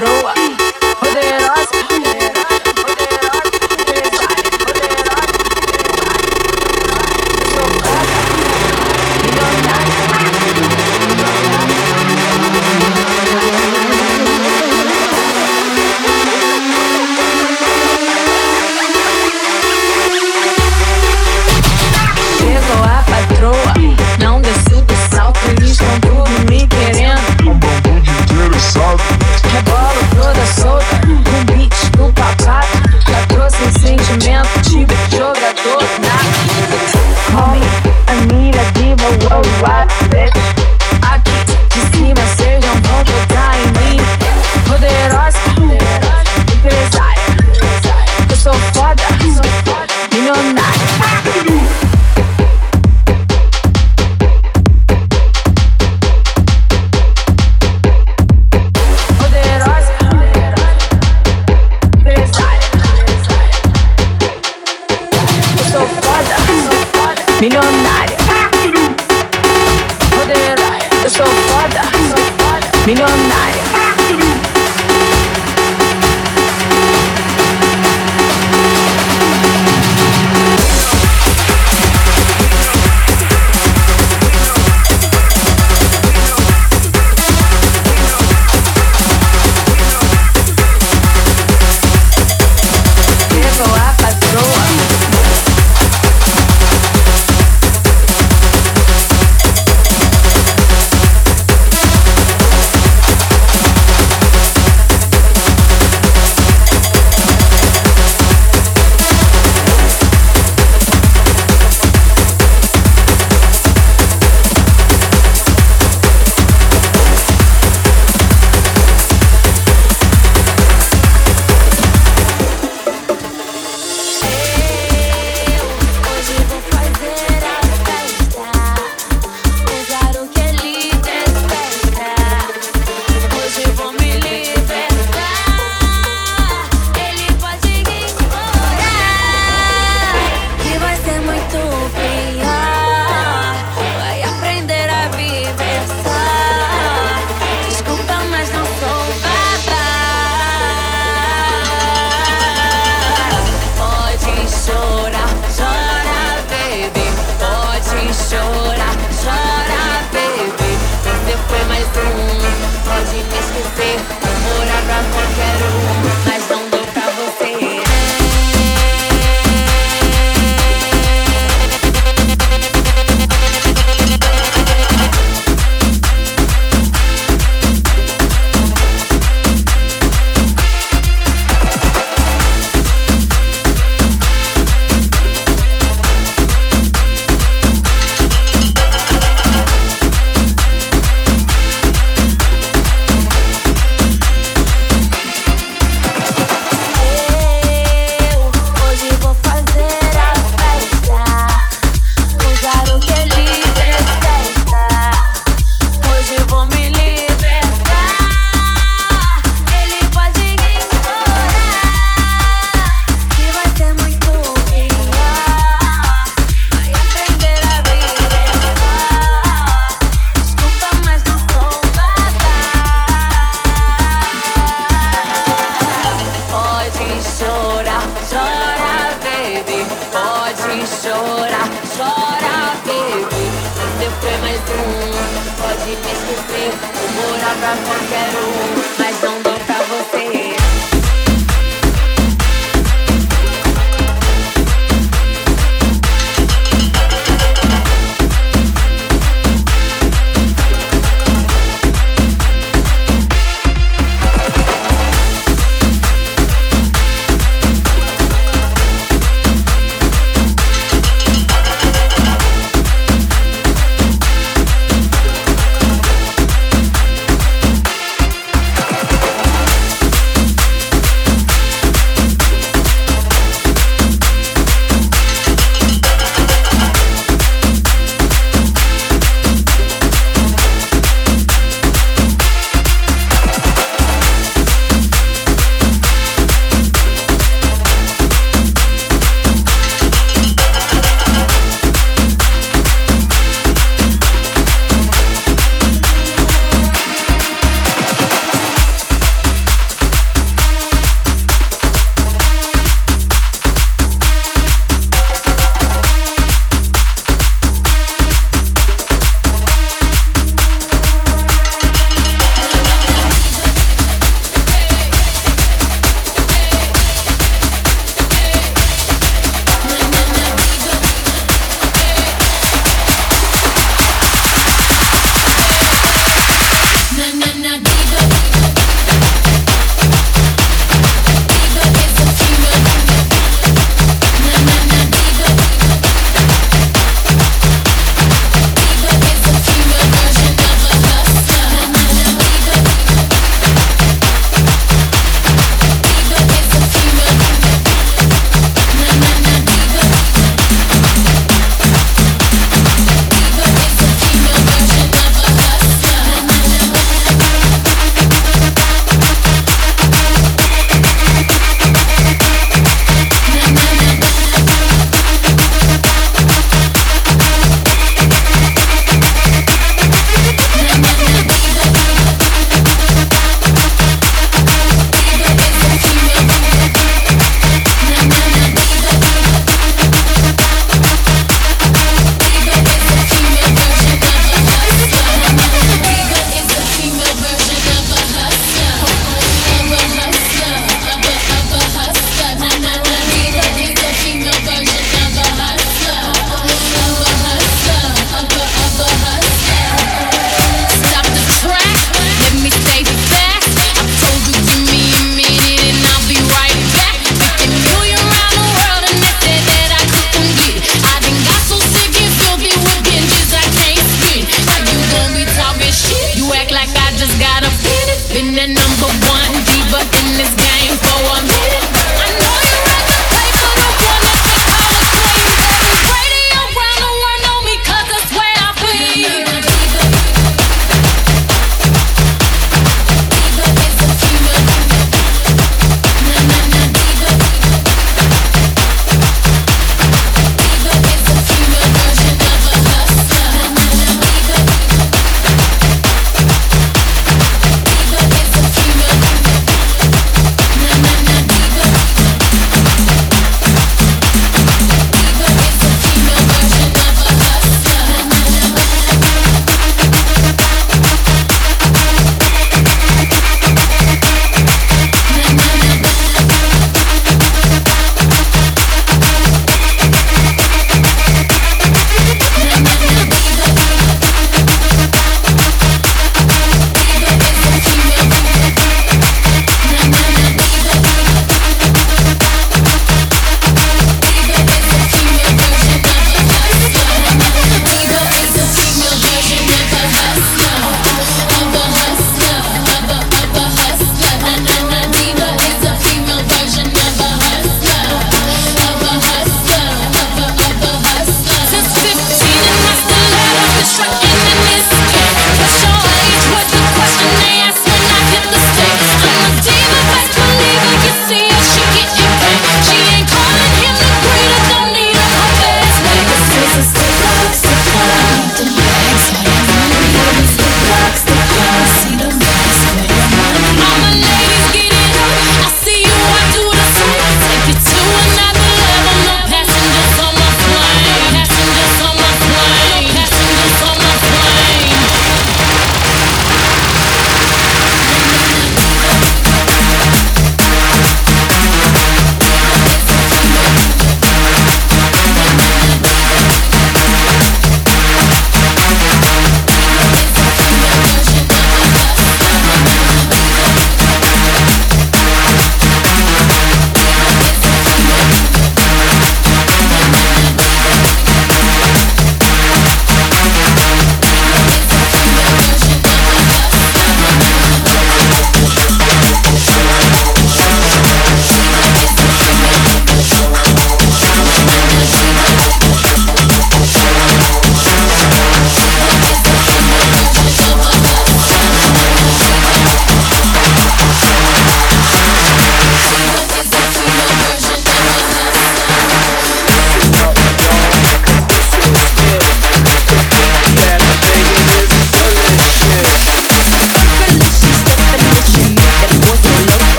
ロア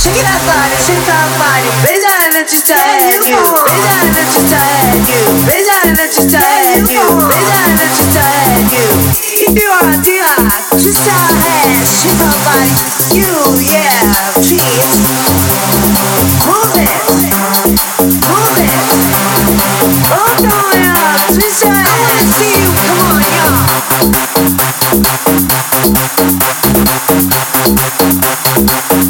Shake it out body, shake that body. Raise your hand that you tired you. Raise your hand that you tired you. Raise your hand that you tired you. Raise your hand that you tired you. If you are a dealer, twist our head, shake our body. You, yeah, please. Move it, move it. Open it up, twist your head, I wanna see you. Come on, y'all.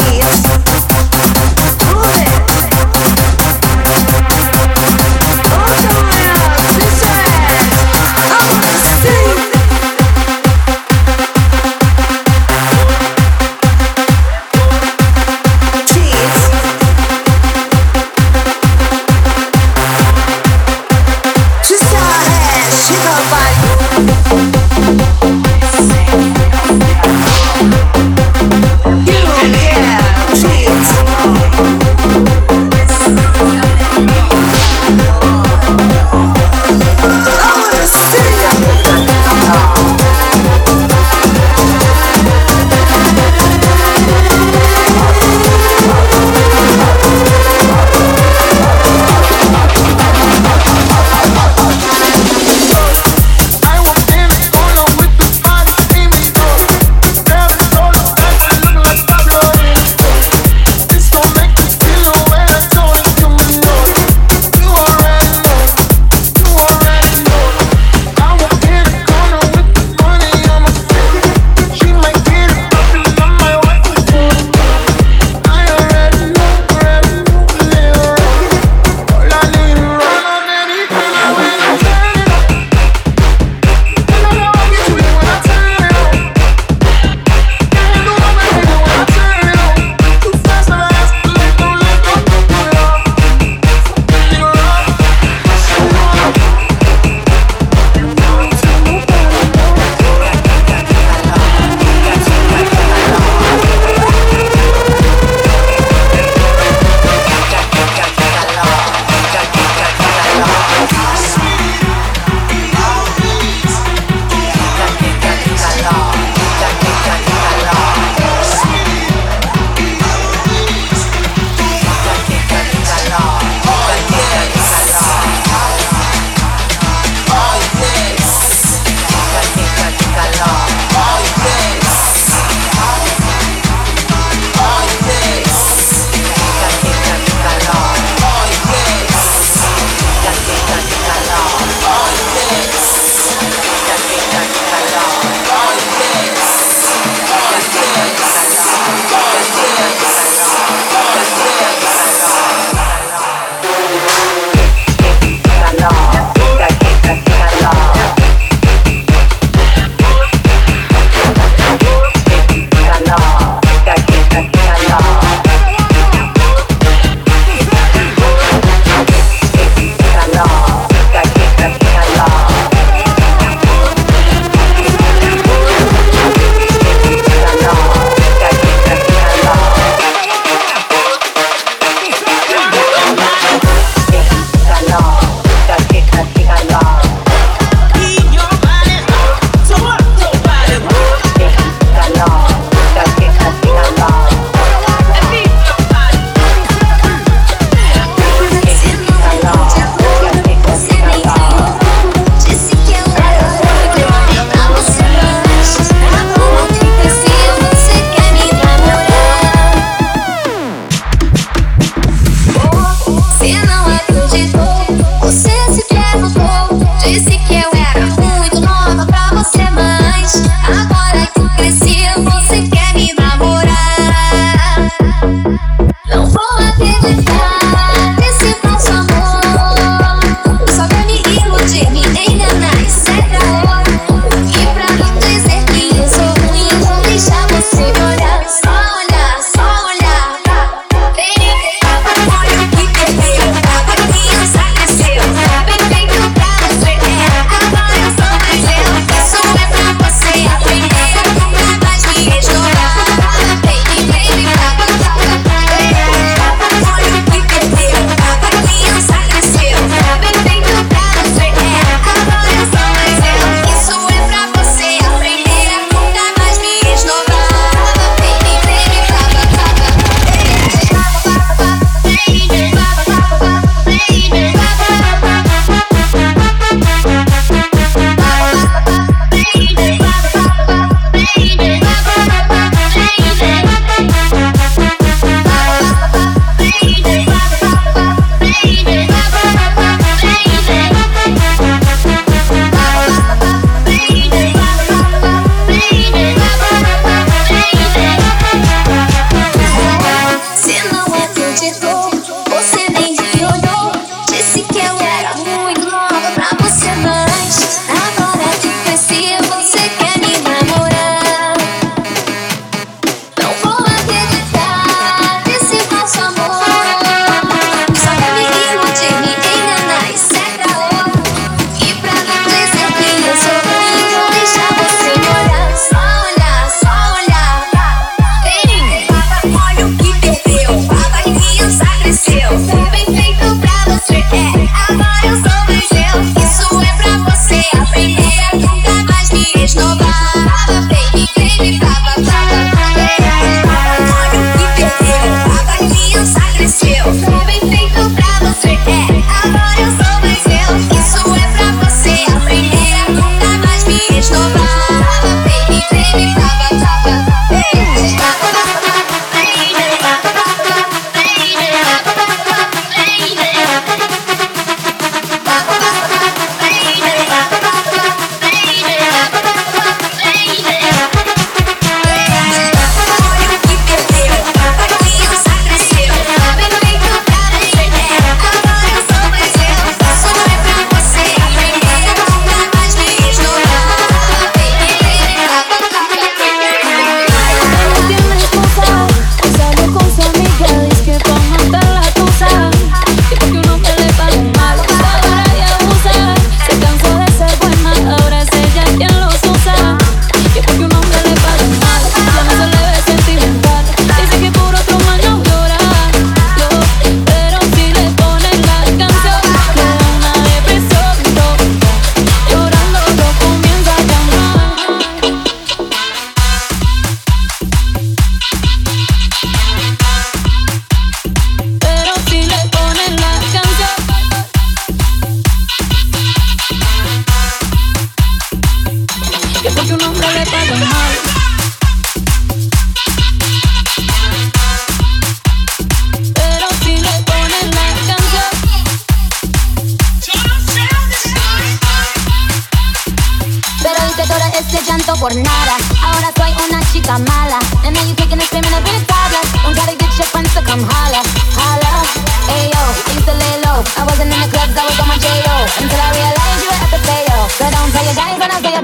day a.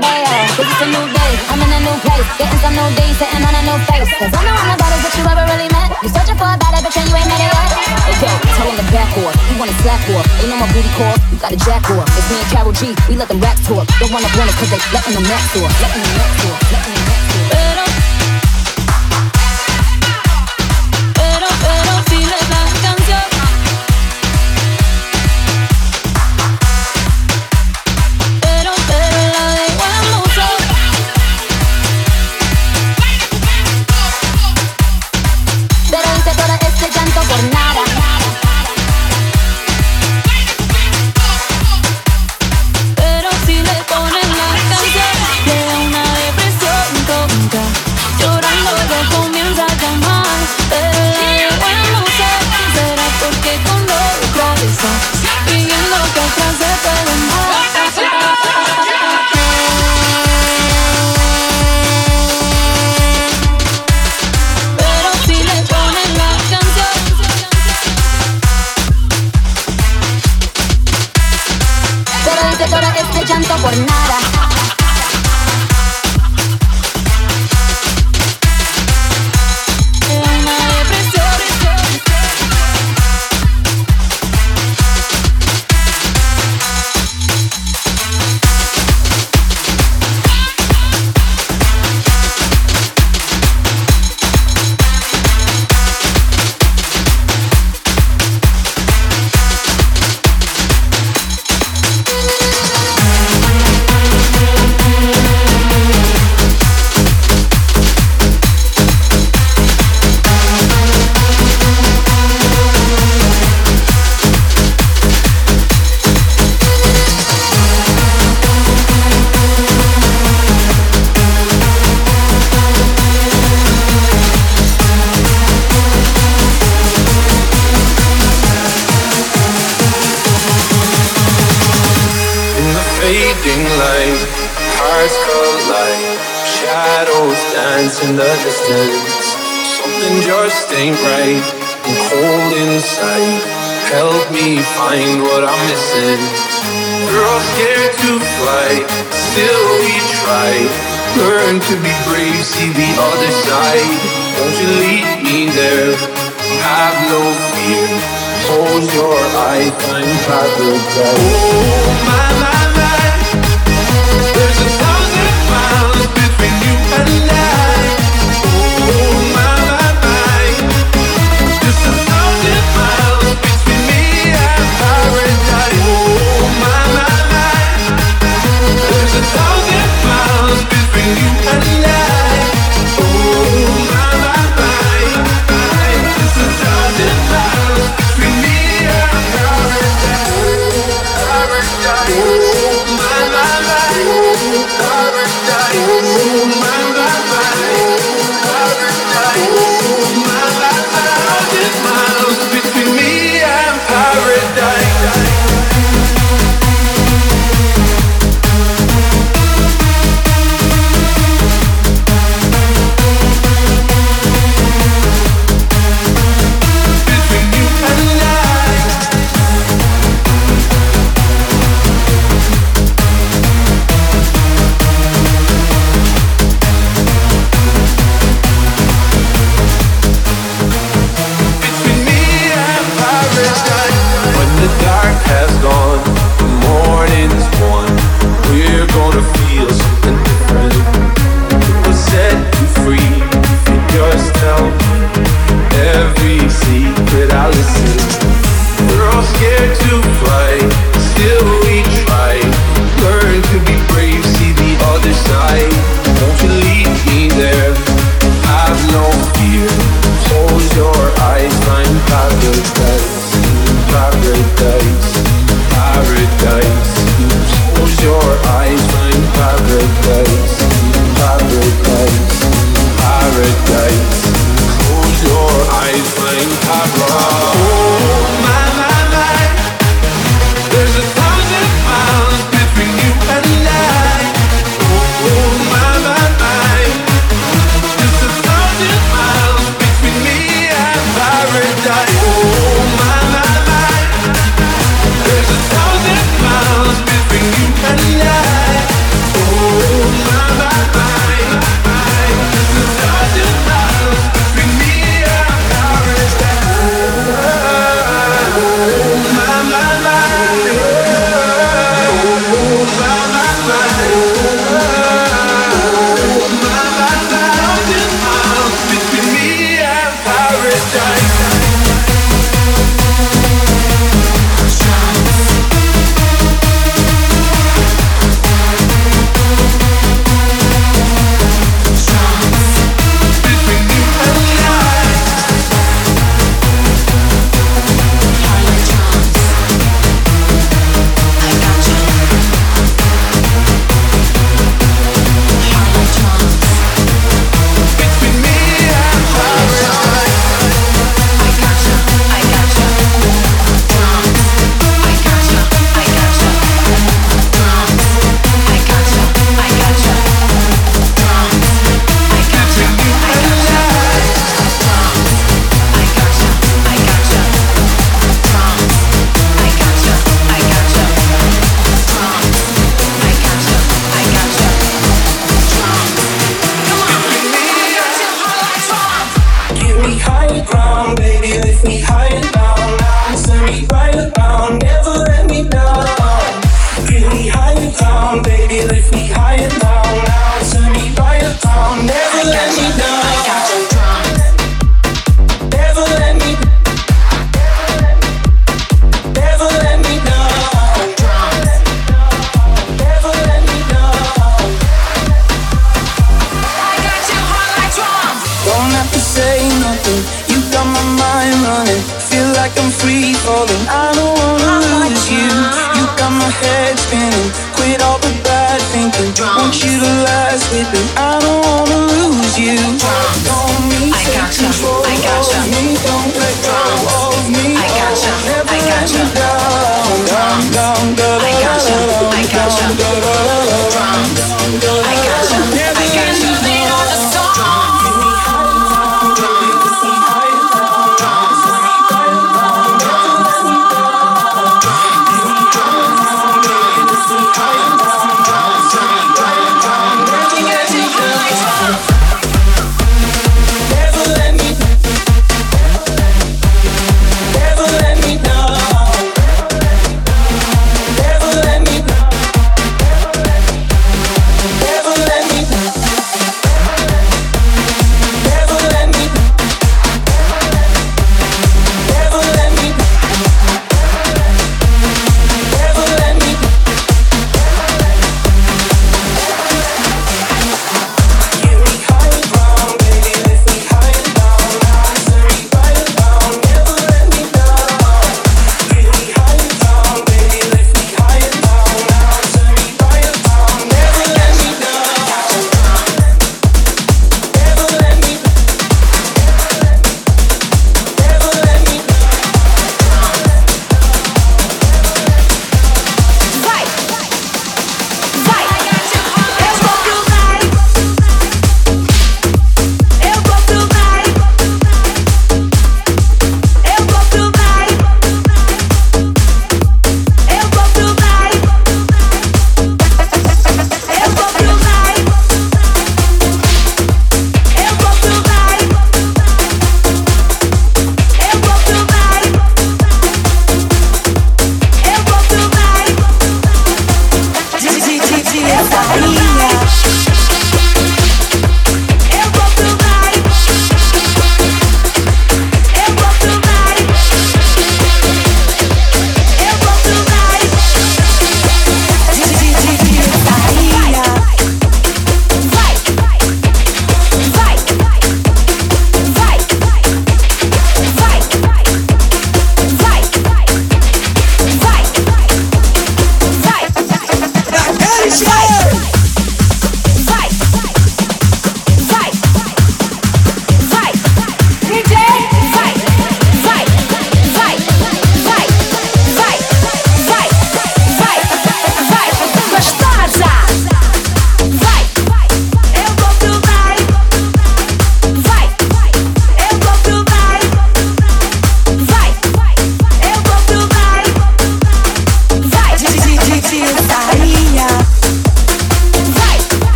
This is a new day, I'm in a new place. Getting some new D's, sitting on a new face. Cause I know I'm the baddest that you ever really met. You searching for a better, but you ain't met it yet. Hey, yo, tell on the back off. You want a slack off. Ain't no more booty call, you got a jack off. It's me and Karol G, we let them racks talk. Don't wanna run it cause they letting them next door. Letting them next door, letting them next door.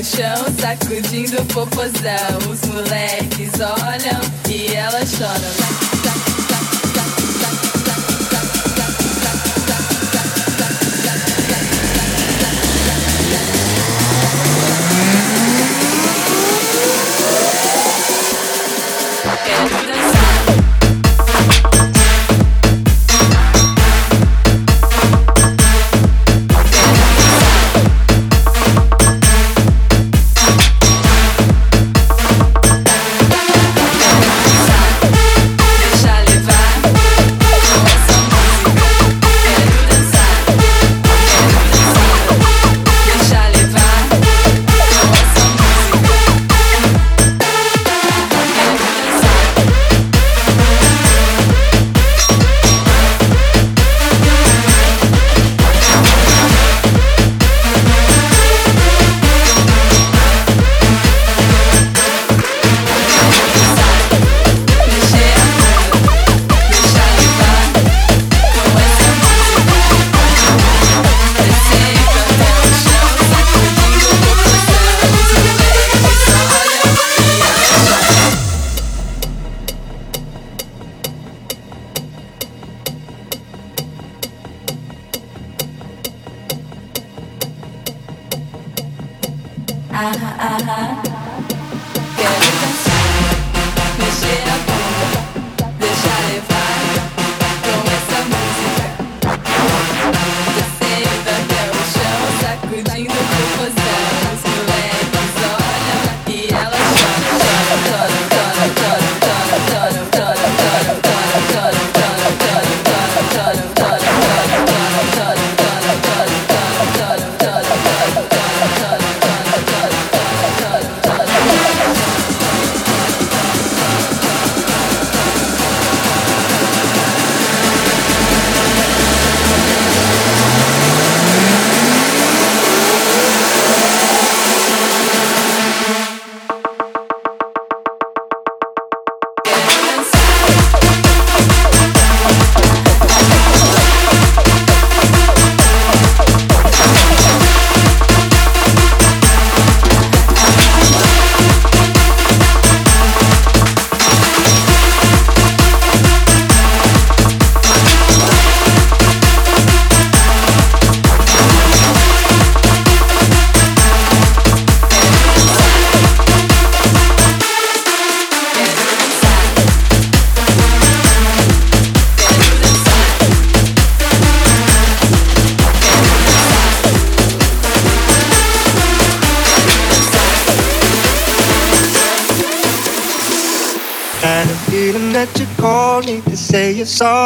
no chão, sacudindo o popozão. Os moleques olham e elas choram. your soul.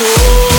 Can't